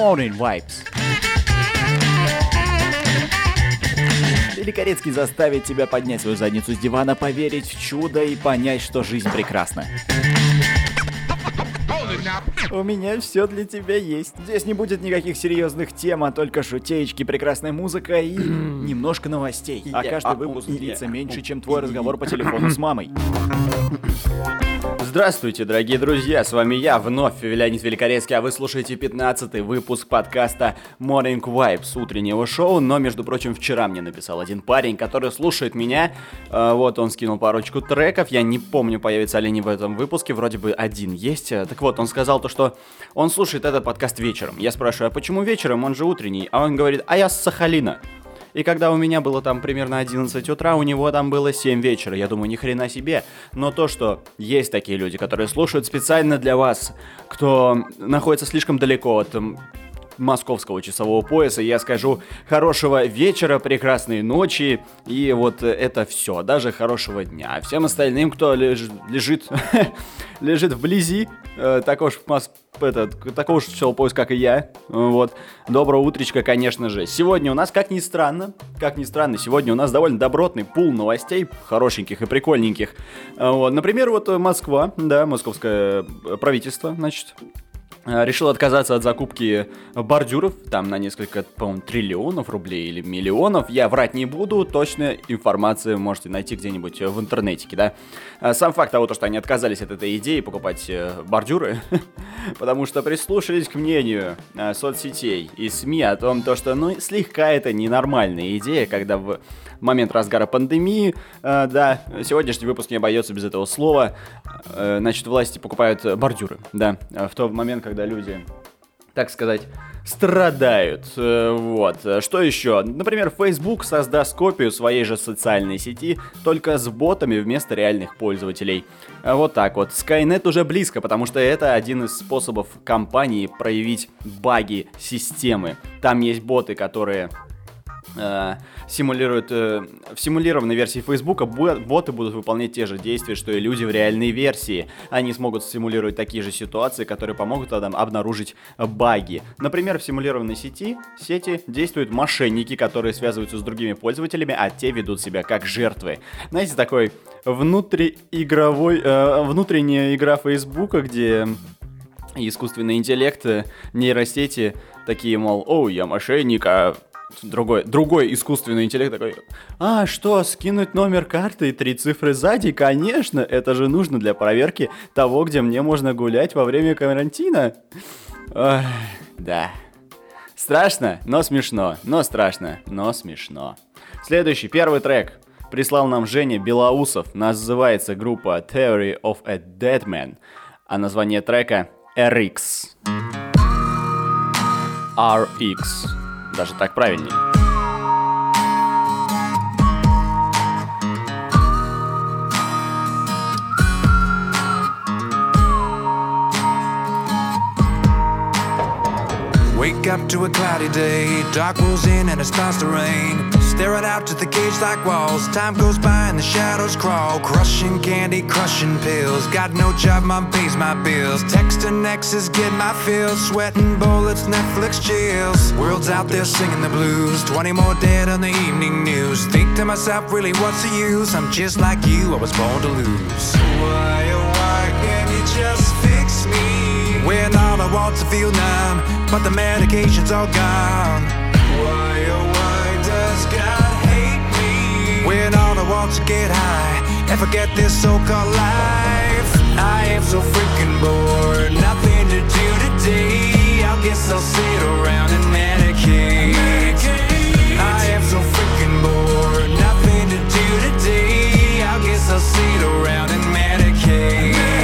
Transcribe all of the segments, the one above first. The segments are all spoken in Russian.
Morning Vibes. Великорецкий заставит тебя поднять свою задницу с дивана, поверить в чудо и понять, что жизнь прекрасна. У меня все для тебя есть. Здесь не будет никаких серьезных тем, а только шутеечки, прекрасная музыка и немножко новостей. А каждый выпуск длится меньше, чем твой разговор по телефону с мамой. Здравствуйте, дорогие друзья, с вами я, вновь Леонид Великорецкий, а вы слушаете 15 выпуск подкаста Morning Vibes утреннего шоу, но, между прочим, вчера мне написал один парень, который слушает меня, э, вот он скинул парочку треков, я не помню, появится ли они в этом выпуске, вроде бы один есть, так вот, он сказал то, что он слушает этот подкаст вечером, я спрашиваю, а почему вечером, он же утренний, а он говорит, а я с Сахалина. И когда у меня было там примерно 11 утра, у него там было 7 вечера. Я думаю, ни хрена себе. Но то, что есть такие люди, которые слушают специально для вас, кто находится слишком далеко от московского часового пояса, я скажу хорошего вечера, прекрасной ночи и вот это все, даже хорошего дня. А всем остальным, кто лежит, лежит, лежит вблизи э, такого же мос, это, такого же часового пояса, как и я, вот, доброго утречка, конечно же. Сегодня у нас, как ни странно, как ни странно, сегодня у нас довольно добротный пул новостей, хорошеньких и прикольненьких. Вот, например, вот Москва, да, московское правительство, значит, Э, решил отказаться от закупки бордюров, там на несколько, по-моему, триллионов рублей или миллионов. Я врать не буду, точно информацию можете найти где-нибудь в интернете, да. Э, сам факт того, что они отказались от этой идеи покупать э, бордюры, потому что прислушались к мнению соцсетей и СМИ о том, то, что, ну, слегка это ненормальная идея, когда в момент разгара пандемии, да, сегодняшний выпуск не обойдется без этого слова, значит, власти покупают бордюры, да, в тот момент, когда люди, так сказать, страдают. Э, вот. Что еще? Например, Facebook создаст копию своей же социальной сети, только с ботами вместо реальных пользователей. Вот так вот. Skynet уже близко, потому что это один из способов компании проявить баги системы. Там есть боты, которые э, симулируют, э, в симулированной версии Facebook боты будут выполнять те же действия, что и люди в реальной версии. Они смогут симулировать такие же ситуации, которые помогут там обнаружить баги. Например, в симулированной сети, сети действуют мошенники, которые связываются с другими пользователями, а те ведут себя как жертвы. Знаете, такой внутриигровой, э, внутренняя игра Facebook, где искусственный интеллект, э, нейросети такие, мол, о, я мошенник, а другой, другой искусственный интеллект такой, а что, скинуть номер карты и три цифры сзади? Конечно, это же нужно для проверки того, где мне можно гулять во время карантина. Ой, да. Страшно, но смешно. Но страшно, но смешно. Следующий, первый трек. Прислал нам Женя Белоусов. Называется группа Theory of a Dead Man. А название трека RX. RX. Даже так правильнее. Wake up to a cloudy day, dark rolls in and it starts to rain. Staring out to the cage like walls. Time goes by and the shadows crawl. Crushing candy, crushing pills. Got no job, mom pays my bills. Texting exes, get my fills. Sweating bullets, Netflix chills. World's out there singing the blues. 20 more dead on the evening news. Think to myself, really, what's the use? I'm just like you, I was born to lose. Why, oh, why can't you just? When all I want to feel numb, but the medication's all gone. Why, oh, does God hate me? When all I want to get high and forget this so-called life. I am so freaking bored, nothing to do today. I guess I'll sit around and medicate. I am so freaking bored, nothing to do today. I guess I'll sit around and medicate.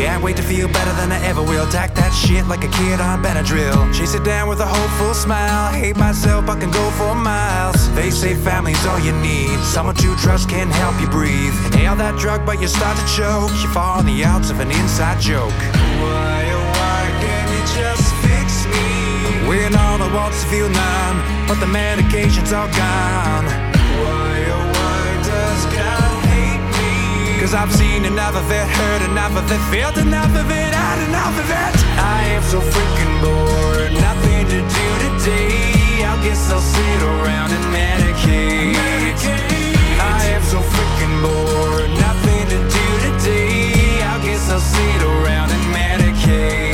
Can't wait to feel better than I ever will. Tack that shit like a kid on Benadryl. Chase it down with a hopeful smile. Hate myself, I can go for miles. They say family's all you need. Someone to trust can help you breathe. Inhale that drug, but you start to choke. You fall on the outs of an inside joke. Why, oh, why can't you just fix me? When all I want to feel numb, but the medication's all gone. Cause I've seen enough of it, heard enough of it, felt enough of it, had enough of it. I am so freaking bored, nothing to do today. I guess I'll sit around and medicate. I am so freaking bored, nothing to do today. I guess I'll sit around and medicate.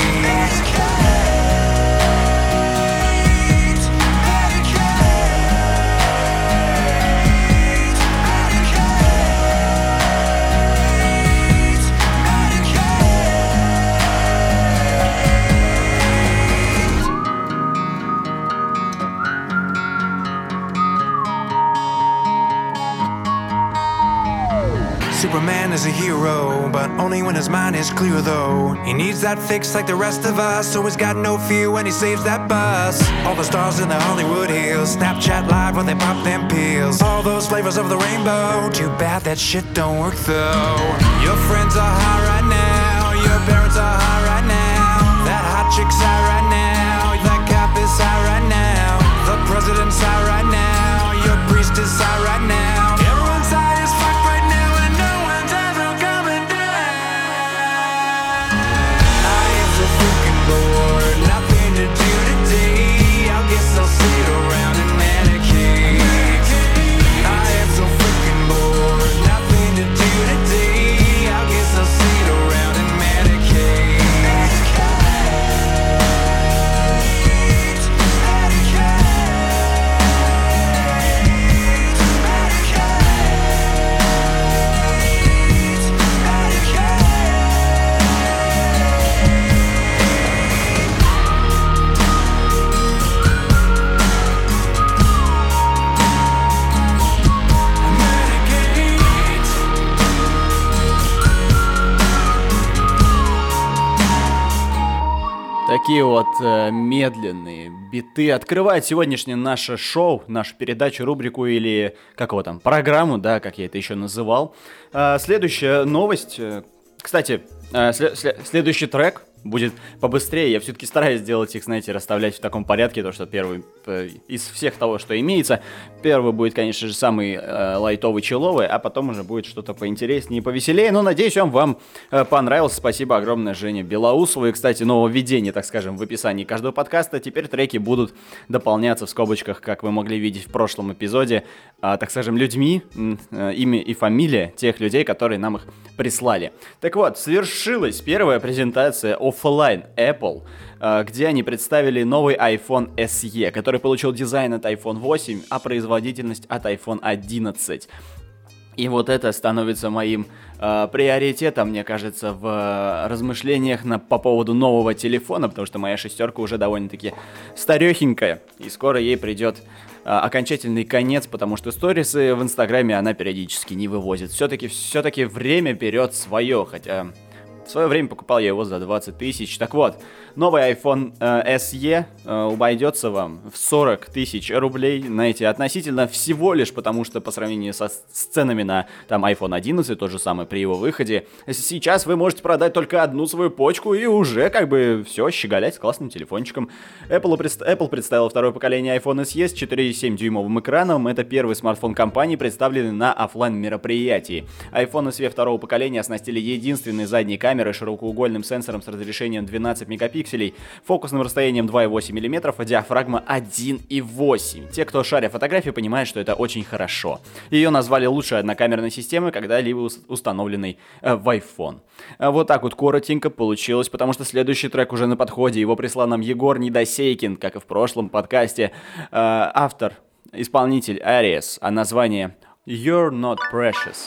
Superman is a hero, but only when his mind is clear though. He needs that fix like the rest of us, so he's got no fear when he saves that bus. All the stars in the Hollywood Hills, Snapchat live when they pop them pills. All those flavors of the rainbow, too bad that shit don't work though. Your friends are high right now, your parents are high right now. That hot chick's high right now, that cop is high right now. The president's high right now, your priest is high right now. Вот э, медленные биты открывают сегодняшнее наше шоу, нашу передачу, рубрику или как его там, программу, да, как я это еще называл. А, следующая новость. э, Кстати, э, сле- сле- следующий трек будет побыстрее. Я все-таки стараюсь сделать их, знаете, расставлять в таком порядке, то что первый э, из всех того, что имеется, первый будет, конечно же, самый э, лайтовый, человый, а потом уже будет что-то поинтереснее и повеселее. Но надеюсь, он вам э, понравился. Спасибо огромное Жене Белоусову. И, кстати, нововведение, так скажем, в описании каждого подкаста. Теперь треки будут дополняться в скобочках, как вы могли видеть в прошлом эпизоде, а, так скажем, людьми, э, имя и фамилия тех людей, которые нам их прислали. Так вот, свершилась первая презентация оффлайн Apple, э, где они представили новый iPhone SE, который получил дизайн от iPhone 8, а производительность от iPhone 11. И вот это становится моим э, приоритетом, мне кажется, в э, размышлениях на, по поводу нового телефона, потому что моя шестерка уже довольно-таки старехенькая, и скоро ей придет э, окончательный конец, потому что сторисы в Инстаграме она периодически не вывозит. Все-таки все-таки время берет свое, хотя в свое время покупал я его за 20 тысяч. Так вот, новый iPhone э, SE э, обойдется вам в 40 тысяч рублей. Знаете, относительно всего лишь, потому что по сравнению со ценами на там iPhone 11, тот же самый при его выходе, сейчас вы можете продать только одну свою почку и уже как бы все, щеголять с классным телефончиком. Apple, Apple представила второе поколение iPhone SE с 4,7 дюймовым экраном. Это первый смартфон компании, представленный на оффлайн мероприятии. iPhone SE второго поколения оснастили единственной задней камерой широкоугольным сенсором с разрешением 12 мегапикселей, фокусным расстоянием 2,8 мм, а диафрагма 1,8. Те, кто шаря фотографии, понимают, что это очень хорошо. Ее назвали лучшей однокамерной системой, когда-либо ус- установленной э, в iPhone. А Вот так вот коротенько получилось, потому что следующий трек уже на подходе. Его прислал нам Егор Недосейкин, как и в прошлом подкасте. Э, Автор, исполнитель Ариес, а название You're Not Precious.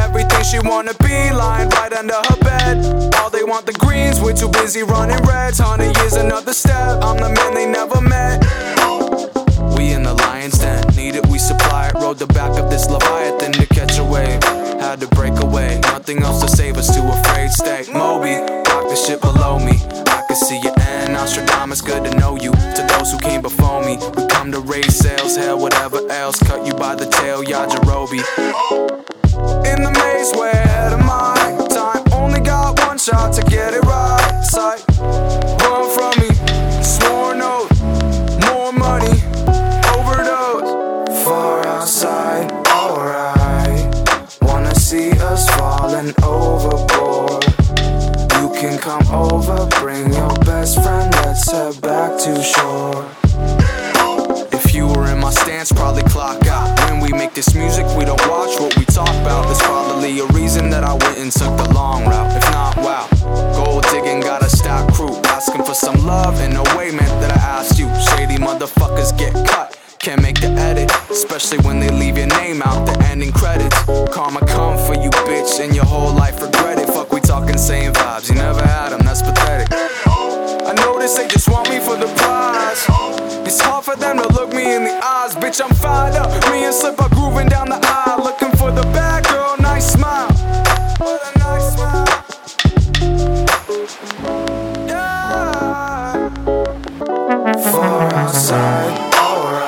She wanna be lying right under her bed. All they want the greens, we're too busy running reds. Honey is another step. I'm the man they never met. We in the lion's den, need it, we supply it. Rode the back of this leviathan to catch a wave. had to break away. Nothing else to save us, too afraid. Stay Moby, rock the shit below me. I can see your end, Nostradamus, good to know you. To those who came before me, we come to raise sales, hell, whatever else. Cut you by the tail, Yajirobe. In the maze, where ahead of my time. Only got one shot to get it right. Sight, run from me, sworn oath. More money, overdose. Far outside, alright. Wanna see us falling overboard. You can come over,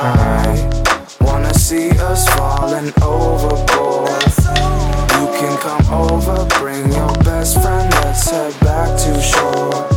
alright. Wanna see us falling overboard. You can come over, bring your best friend. Let's head back to shore.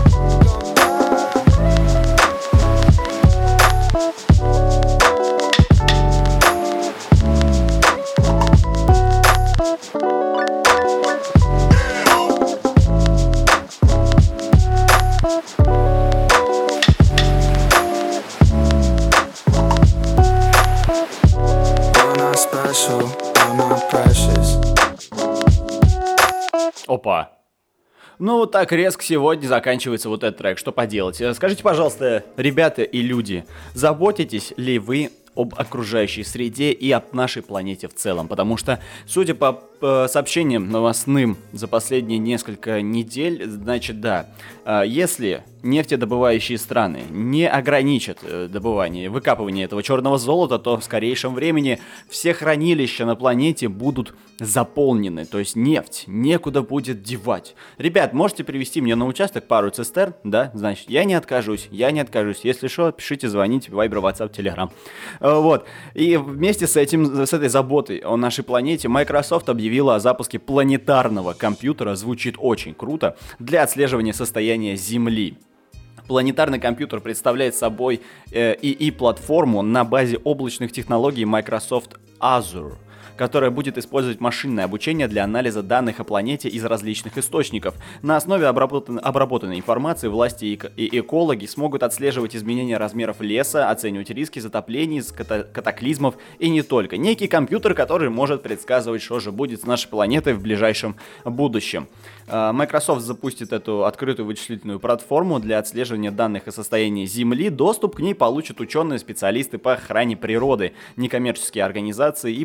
Ну, вот так резко сегодня заканчивается вот этот трек. Что поделать? Э, Скажите, пожалуйста, ребята и люди, заботитесь ли вы об окружающей среде и об нашей планете в целом? Потому что, судя по э, сообщениям новостным за последние несколько недель, значит, да, э, если нефтедобывающие страны не ограничат э, добывание, выкапывание этого черного золота, то в скорейшем времени все хранилища на планете будут заполнены, то есть нефть некуда будет девать. Ребят, можете привезти мне на участок пару цистерн, да, значит, я не откажусь, я не откажусь. Если что, пишите, звоните, WhatsApp, Telegram. Э, Вот. И вместе с этим, с этой заботой о нашей планете, Microsoft объявила о запуске планетарного компьютера, звучит очень круто, для отслеживания состояния Земли. Планетарный компьютер представляет собой э, ИИ-платформу на базе облачных технологий Microsoft Azure которая будет использовать машинное обучение для анализа данных о планете из различных источников. На основе обработан- обработанной информации власти и, и экологи смогут отслеживать изменения размеров леса, оценивать риски затоплений, ката- катаклизмов и не только. Некий компьютер, который может предсказывать, что же будет с нашей планетой в ближайшем будущем. А, Microsoft запустит эту открытую вычислительную платформу для отслеживания данных о состоянии Земли. Доступ к ней получат ученые, специалисты по охране природы, некоммерческие организации и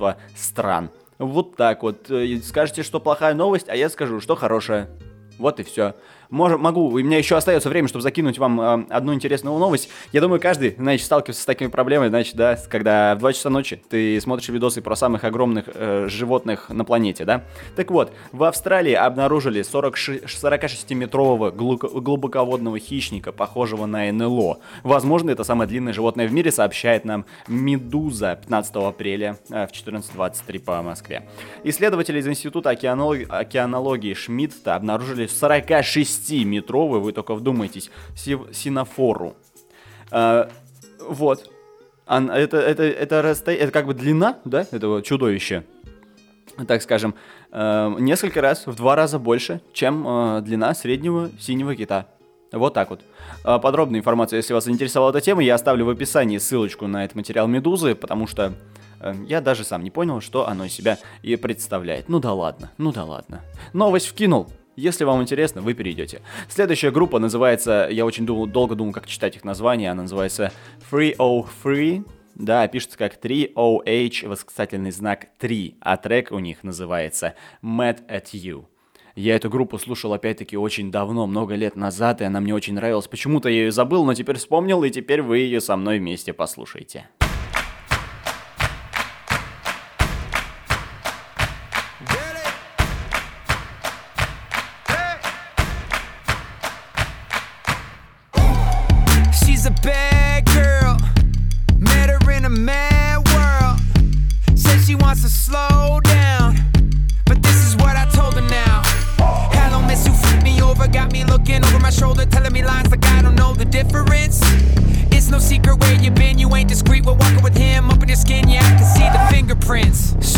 правительства стран. Вот так вот. Э, Скажете, что плохая новость, а я скажу, что хорошая. Вот и все. Мож, могу, у меня еще остается время, чтобы закинуть вам э, одну интересную новость. Я думаю, каждый, значит, сталкивается с такими проблемами, значит, да, когда в 2 часа ночи ты смотришь видосы про самых огромных э, животных на планете, да? Так вот, в Австралии обнаружили 46-метрового глубоководного хищника, похожего на НЛО. Возможно, это самое длинное животное в мире, сообщает нам Медуза 15 апреля э, в 14.23 по Москве. Исследователи из Института океанологии, Шмидта обнаружили 46-метровый, вы только вдумайтесь, синофору. Э, вот. Ан- Это, это, это, расстоя- это как бы длина, да, этого чудовища, так скажем, э, несколько раз, в два раза больше, чем э, длина среднего синего кита. Вот так вот. Э, Подробная информация, если вас заинтересовала эта тема, я оставлю в описании ссылочку на этот материал Медузы, потому что э, я даже сам не понял, что оно из себя и представляет. Ну да ладно, ну да ладно. Новость вкинул. Если вам интересно, вы перейдете. Следующая группа называется, я очень думал, долго думал, как читать их название, она называется 303, да, пишется как 3OH, восклицательный знак 3, а трек у них называется Mad at You. Я эту группу слушал опять-таки очень давно, много лет назад, и она мне очень нравилась. Почему-то я ее забыл, но теперь вспомнил, и теперь вы ее со мной вместе послушайте.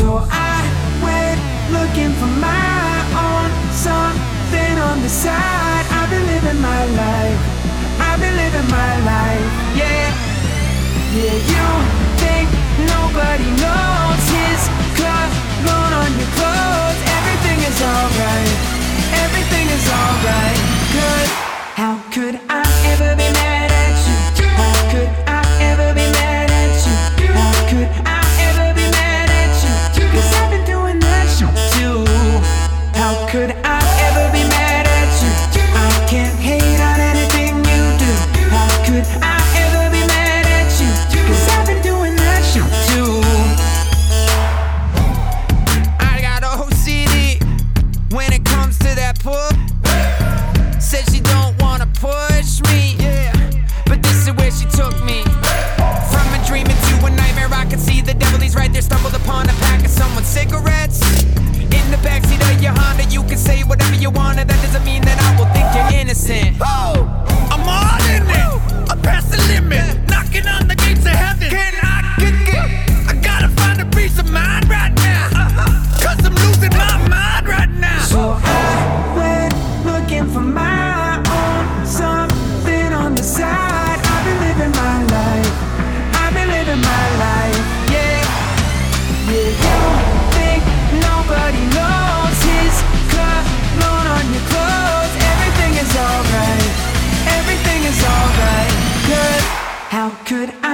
So I went looking for my own something on the side. I've been living my life. I've been living my life, yeah. Yeah, you think nobody knows his cologne on your clothes. Everything is alright. Everything is alright. Good. How could I comes to that pull. Could I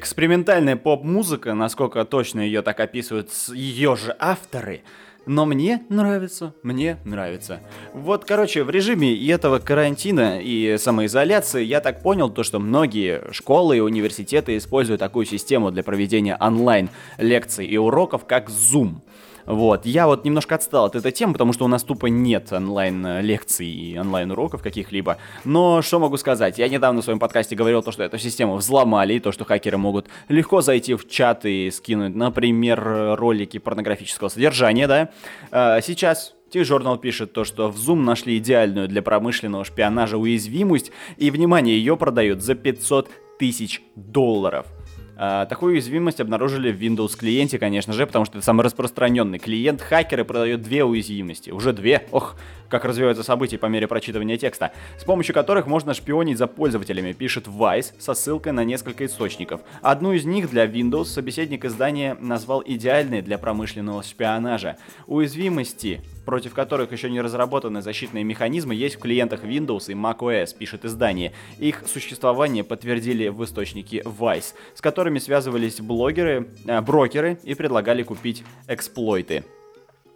экспериментальная поп-музыка, насколько точно ее так описывают ее же авторы. Но мне нравится, мне нравится. Вот, короче, в режиме и этого карантина и самоизоляции я так понял то, что многие школы и университеты используют такую систему для проведения онлайн лекций и уроков, как Zoom. Вот, я вот немножко отстал от этой темы, потому что у нас тупо нет онлайн-лекций и онлайн-уроков каких-либо. Но что могу сказать? Я недавно в своем подкасте говорил то, что эту систему взломали, и то, что хакеры могут легко зайти в чат и скинуть, например, ролики порнографического содержания, да. А, Сейчас T-Journal пишет то, что в Zoom нашли идеальную для промышленного шпионажа уязвимость, и, внимание, ее продают за 500 тысяч долларов. А, Такую уязвимость обнаружили в Windows клиенте, конечно же, потому что это самый распространенный клиент. Хакеры продают две уязвимости. Уже две. Ох, как развиваются события по мере прочитывания текста. С помощью которых можно шпионить за пользователями, пишет Vice со ссылкой на несколько источников. Одну из них для Windows собеседник издания назвал идеальной для промышленного шпионажа. Уязвимости против которых еще не разработаны защитные механизмы, есть в клиентах Windows и macOS, пишет издание. Их существование подтвердили в источнике Vice, с которыми связывались блогеры, э, брокеры и предлагали купить эксплойты.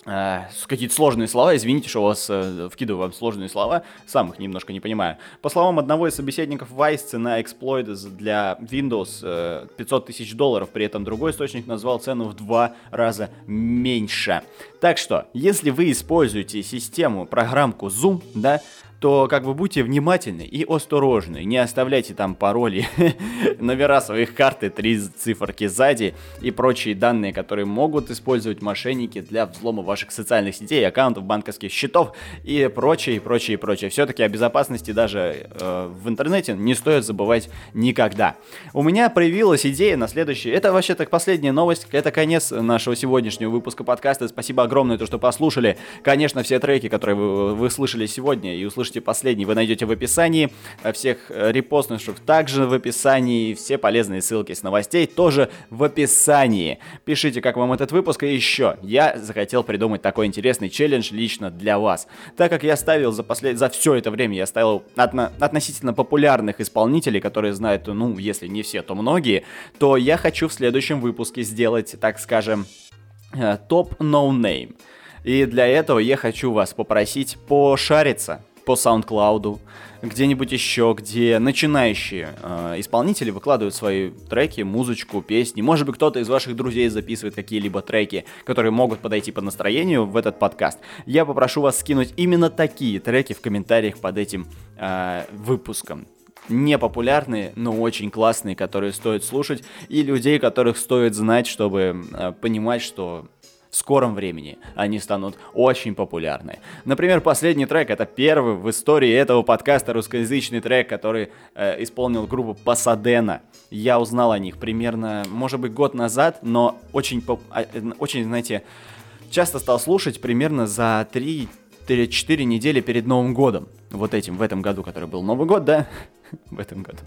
С- какие-то сложные слова, извините, что вас э, вкидываю вам сложные слова, сам их немножко не понимаю. По словам одного из собеседников Vice, цена эксплойта для Windows э, 500 тысяч долларов, при этом другой источник назвал цену в два раза меньше. Так что, если вы используете систему, программку Zoom, да, то как бы будьте внимательны и осторожны. Не оставляйте там пароли, номера своих карт и три циферки сзади и прочие данные, которые могут использовать мошенники для взлома ваших социальных сетей, аккаунтов, банковских счетов и прочее, прочее, прочее. Все-таки о безопасности даже э, в интернете не стоит забывать никогда. У меня появилась идея на следующее. Это вообще так последняя новость. Это конец нашего сегодняшнего выпуска подкаста. Спасибо огромное, то, что послушали. Конечно, все треки, которые вы, вы слышали сегодня и услышите последний, вы найдете в описании. Всех репостнувших также в описании. Все полезные ссылки с новостей тоже в описании. Пишите, как вам этот выпуск. И еще, я захотел придумать такой интересный челлендж лично для вас. Так как я ставил за, послед... за все это время, я ставил отно... относительно популярных исполнителей, которые знают, ну, если не все, то многие, то я хочу в следующем выпуске сделать, так скажем, э, топ no name. И для этого я хочу вас попросить пошариться по SoundCloud, где-нибудь еще, где начинающие э, исполнители выкладывают свои треки, музычку, песни. Может быть, кто-то из ваших друзей записывает какие-либо треки, которые могут подойти по настроению в этот подкаст. Я попрошу вас скинуть именно такие треки в комментариях под этим э, выпуском непопулярные, но очень классные, которые стоит слушать, и людей, которых стоит знать, чтобы э, понимать, что в скором времени они станут очень популярны. Например, последний трек это первый в истории этого подкаста русскоязычный трек, который э, исполнил группа Пасадена. Я узнал о них примерно, может быть, год назад, но очень, а, очень, знаете, часто стал слушать примерно за 3 4 недели перед Новым годом. Вот этим, в этом году, который был Новый год, да? в этом году.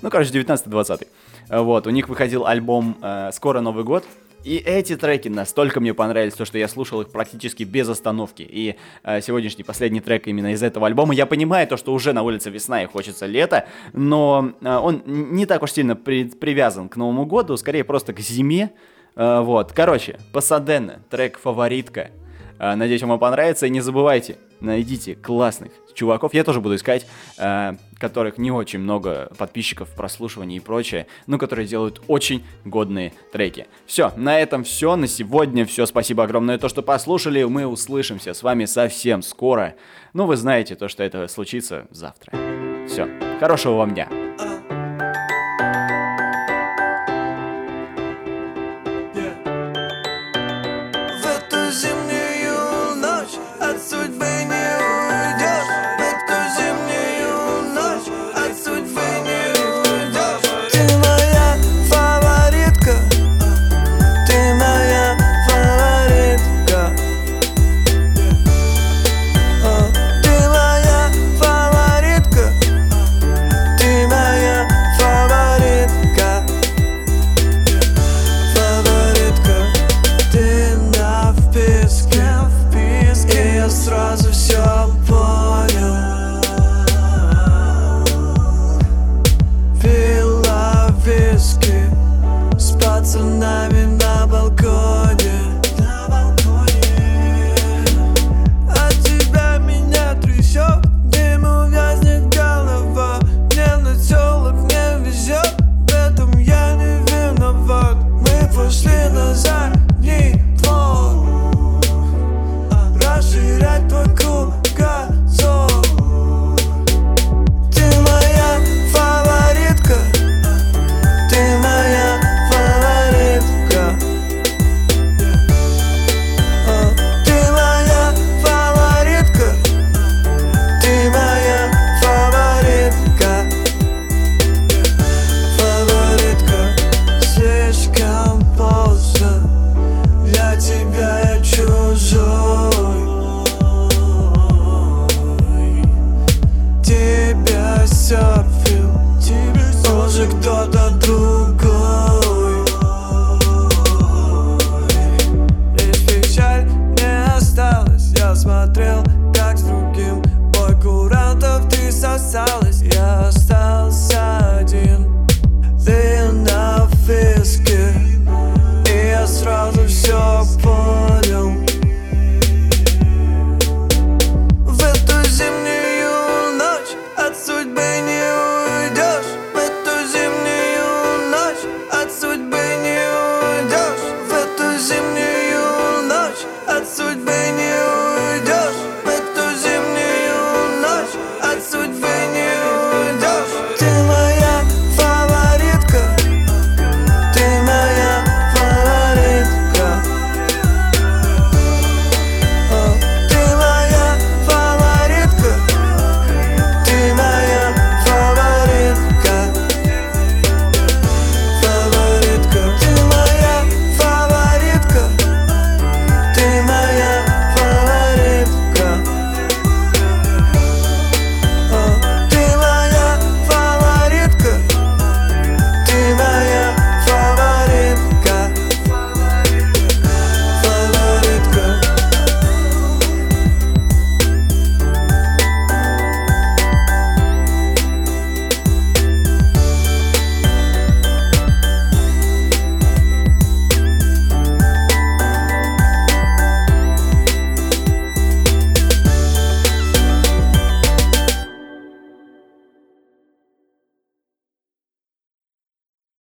Ну, короче, 19-20. Вот, у них выходил альбом э, «Скоро Новый год», и эти треки настолько мне понравились, то, что я слушал их практически без остановки. И э, сегодняшний последний трек именно из этого альбома, я понимаю то, что уже на улице весна и хочется лето, но э, он не так уж сильно при, привязан к Новому году, скорее просто к зиме. Э, вот, короче, Пасадена, трек «Фаворитка». Э, надеюсь, вам понравится, и не забывайте, найдите классных чуваков. Я тоже буду искать, э, которых не очень много подписчиков, прослушиваний и прочее, но которые делают очень годные треки. Все, на этом все. На сегодня все. Спасибо огромное, то, что послушали. Мы услышимся с вами совсем скоро. Ну, вы знаете то, что это случится завтра. Все. Хорошего вам дня.